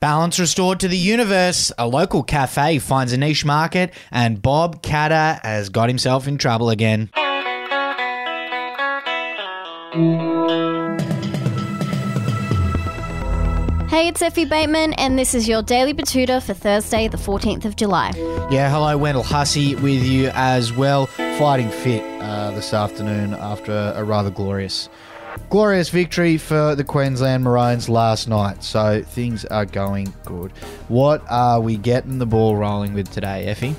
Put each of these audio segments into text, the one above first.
Balance restored to the universe. A local cafe finds a niche market, and Bob Katter has got himself in trouble again. Hey, it's Effie Bateman, and this is your Daily Betoota for Thursday, the 14th of July. Yeah, hello, Wendell Hussey with you as well. Fighting fit uh, this afternoon after a rather glorious, glorious victory for the Queensland Maroons last night. So things are going good. What are we getting the ball rolling with today, Effie?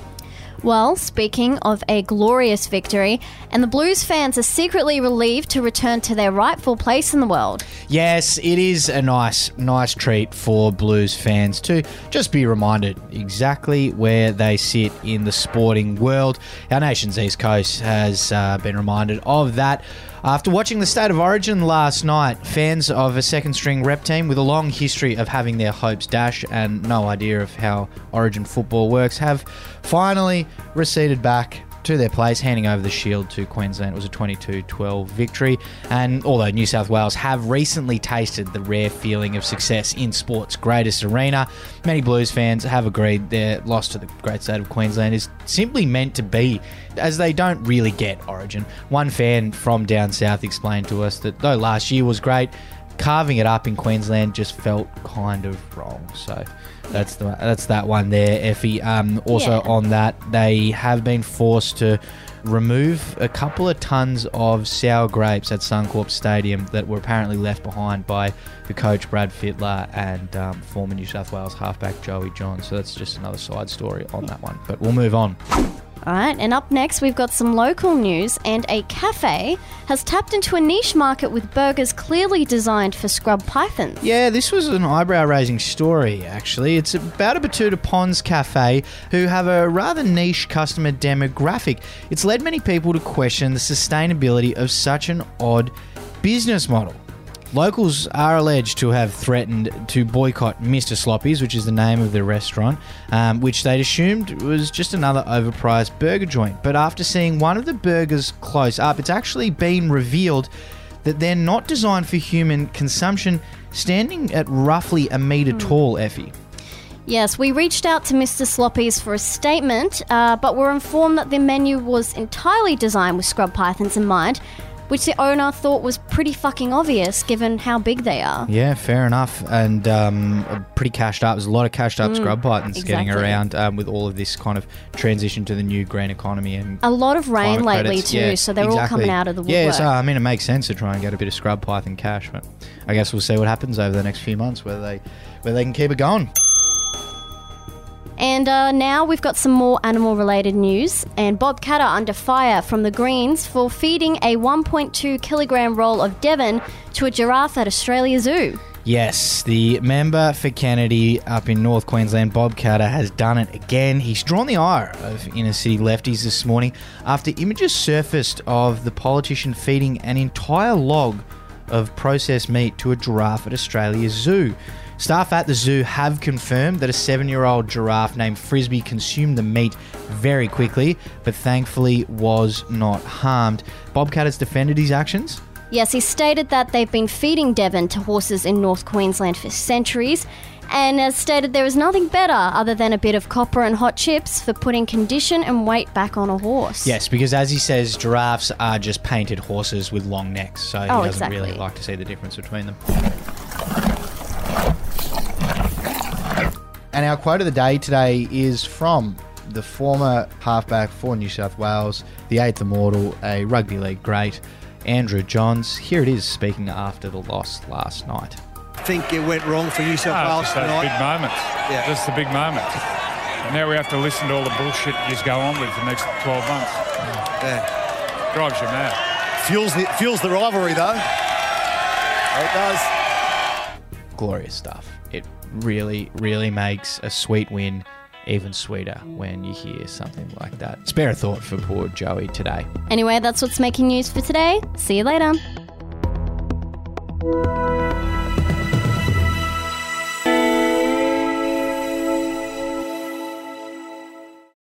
Well, speaking of a glorious victory, and the Blues fans are secretly relieved to return to their rightful place in the world. Yes, it is a nice, nice treat for Blues fans to just be reminded exactly where they sit in the sporting world. Our nation's East Coast has uh, been reminded of that. After watching the State of Origin last night, fans of a second string rep team with a long history of having their hopes dashed and no idea of how Origin football works have finally receded back to their place, handing over the shield to Queensland. It was a 22 12 victory. And although New South Wales have recently tasted the rare feeling of success in sport's greatest arena, many Blues fans have agreed their loss to the great state of Queensland is simply meant to be, as they don't really get Origin. One fan from down south explained to us that though last year was great, carving it up in Queensland just felt kind of wrong. So that's the that's that one there, Effie. Um, also Yeah. on that, they have been forced to remove a couple of tons of sour grapes at Suncorp Stadium that were apparently left behind by the coach Brad Fittler and um, former New South Wales halfback Joey John. So that's just another side story on that one. But we'll move on. All right, and up next, we've got some local news, and a cafe has tapped into a niche market with burgers clearly designed for scrub pythons. Yeah, this was an eyebrow raising story, actually. It's about a Betoota Ponds cafe who have a rather niche customer demographic. It's led many people to question the sustainability of such an odd business model. Locals are alleged to have threatened to boycott Mr. Sloppy's, which is the name of the restaurant, um, which they'd assumed was just another overpriced burger joint. But after seeing one of the burgers close up, it's actually been revealed that they're not designed for human consumption, standing at roughly a metre tall, Effie. Yes, we reached out to Mr. Sloppy's for a statement, uh, but were informed that the menu was entirely designed with scrub pythons in mind, which the owner thought was pretty fucking obvious given how big they are. Yeah, fair enough. And um, pretty cashed up. There's a lot of cashed up scrub pythons getting around um, with all of this kind of transition to the new green economy and A lot of rain lately credits. too, Yeah, so they're all coming out of the woodwork. Yeah, so I mean, it makes sense to try and get a bit of scrub python cash, but I guess we'll see what happens over the next few months, whether they whether they can keep it going. And uh, now we've got some more animal related news. And Bob Katter under fire from the Greens for feeding a 1.2 kilogram roll of Devon to a giraffe at Australia Zoo. Yes, the member for Kennedy up in North Queensland, Bob Katter, has done it again. He's drawn the ire of inner city lefties this morning after images surfaced of the politician feeding an entire log of processed meat to a giraffe at Australia's zoo. Staff at the zoo have confirmed that a seven year old giraffe named Frisbee consumed the meat very quickly, but thankfully was not harmed. Bob Katter has defended his actions. Yes, he stated that they've been feeding Devon to horses in North Queensland for centuries, and has stated there is nothing better other than a bit of copper and hot chips for putting condition and weight back on a horse. Yes, because as he says, giraffes are just painted horses with long necks, so he Oh, doesn't really like to see the difference between them. And our quote of the day today is from the former halfback for New South Wales, the eighth immortal, a rugby league great, Andrew Johns. Here it is speaking after the loss last night. Think it went wrong for New South No, Wales it's just those big tonight. moments. Yeah. Just the big moments. And now we have to listen to all the bullshit you just go on with for the next 12 months. Yeah. Drives you mad. Fuels the fuels the rivalry though. It does. glorious stuff. It really, really makes a sweet win even sweeter when you hear something like that. Spare a thought for poor Joey today. Anyway, that's what's making news for today. See you later.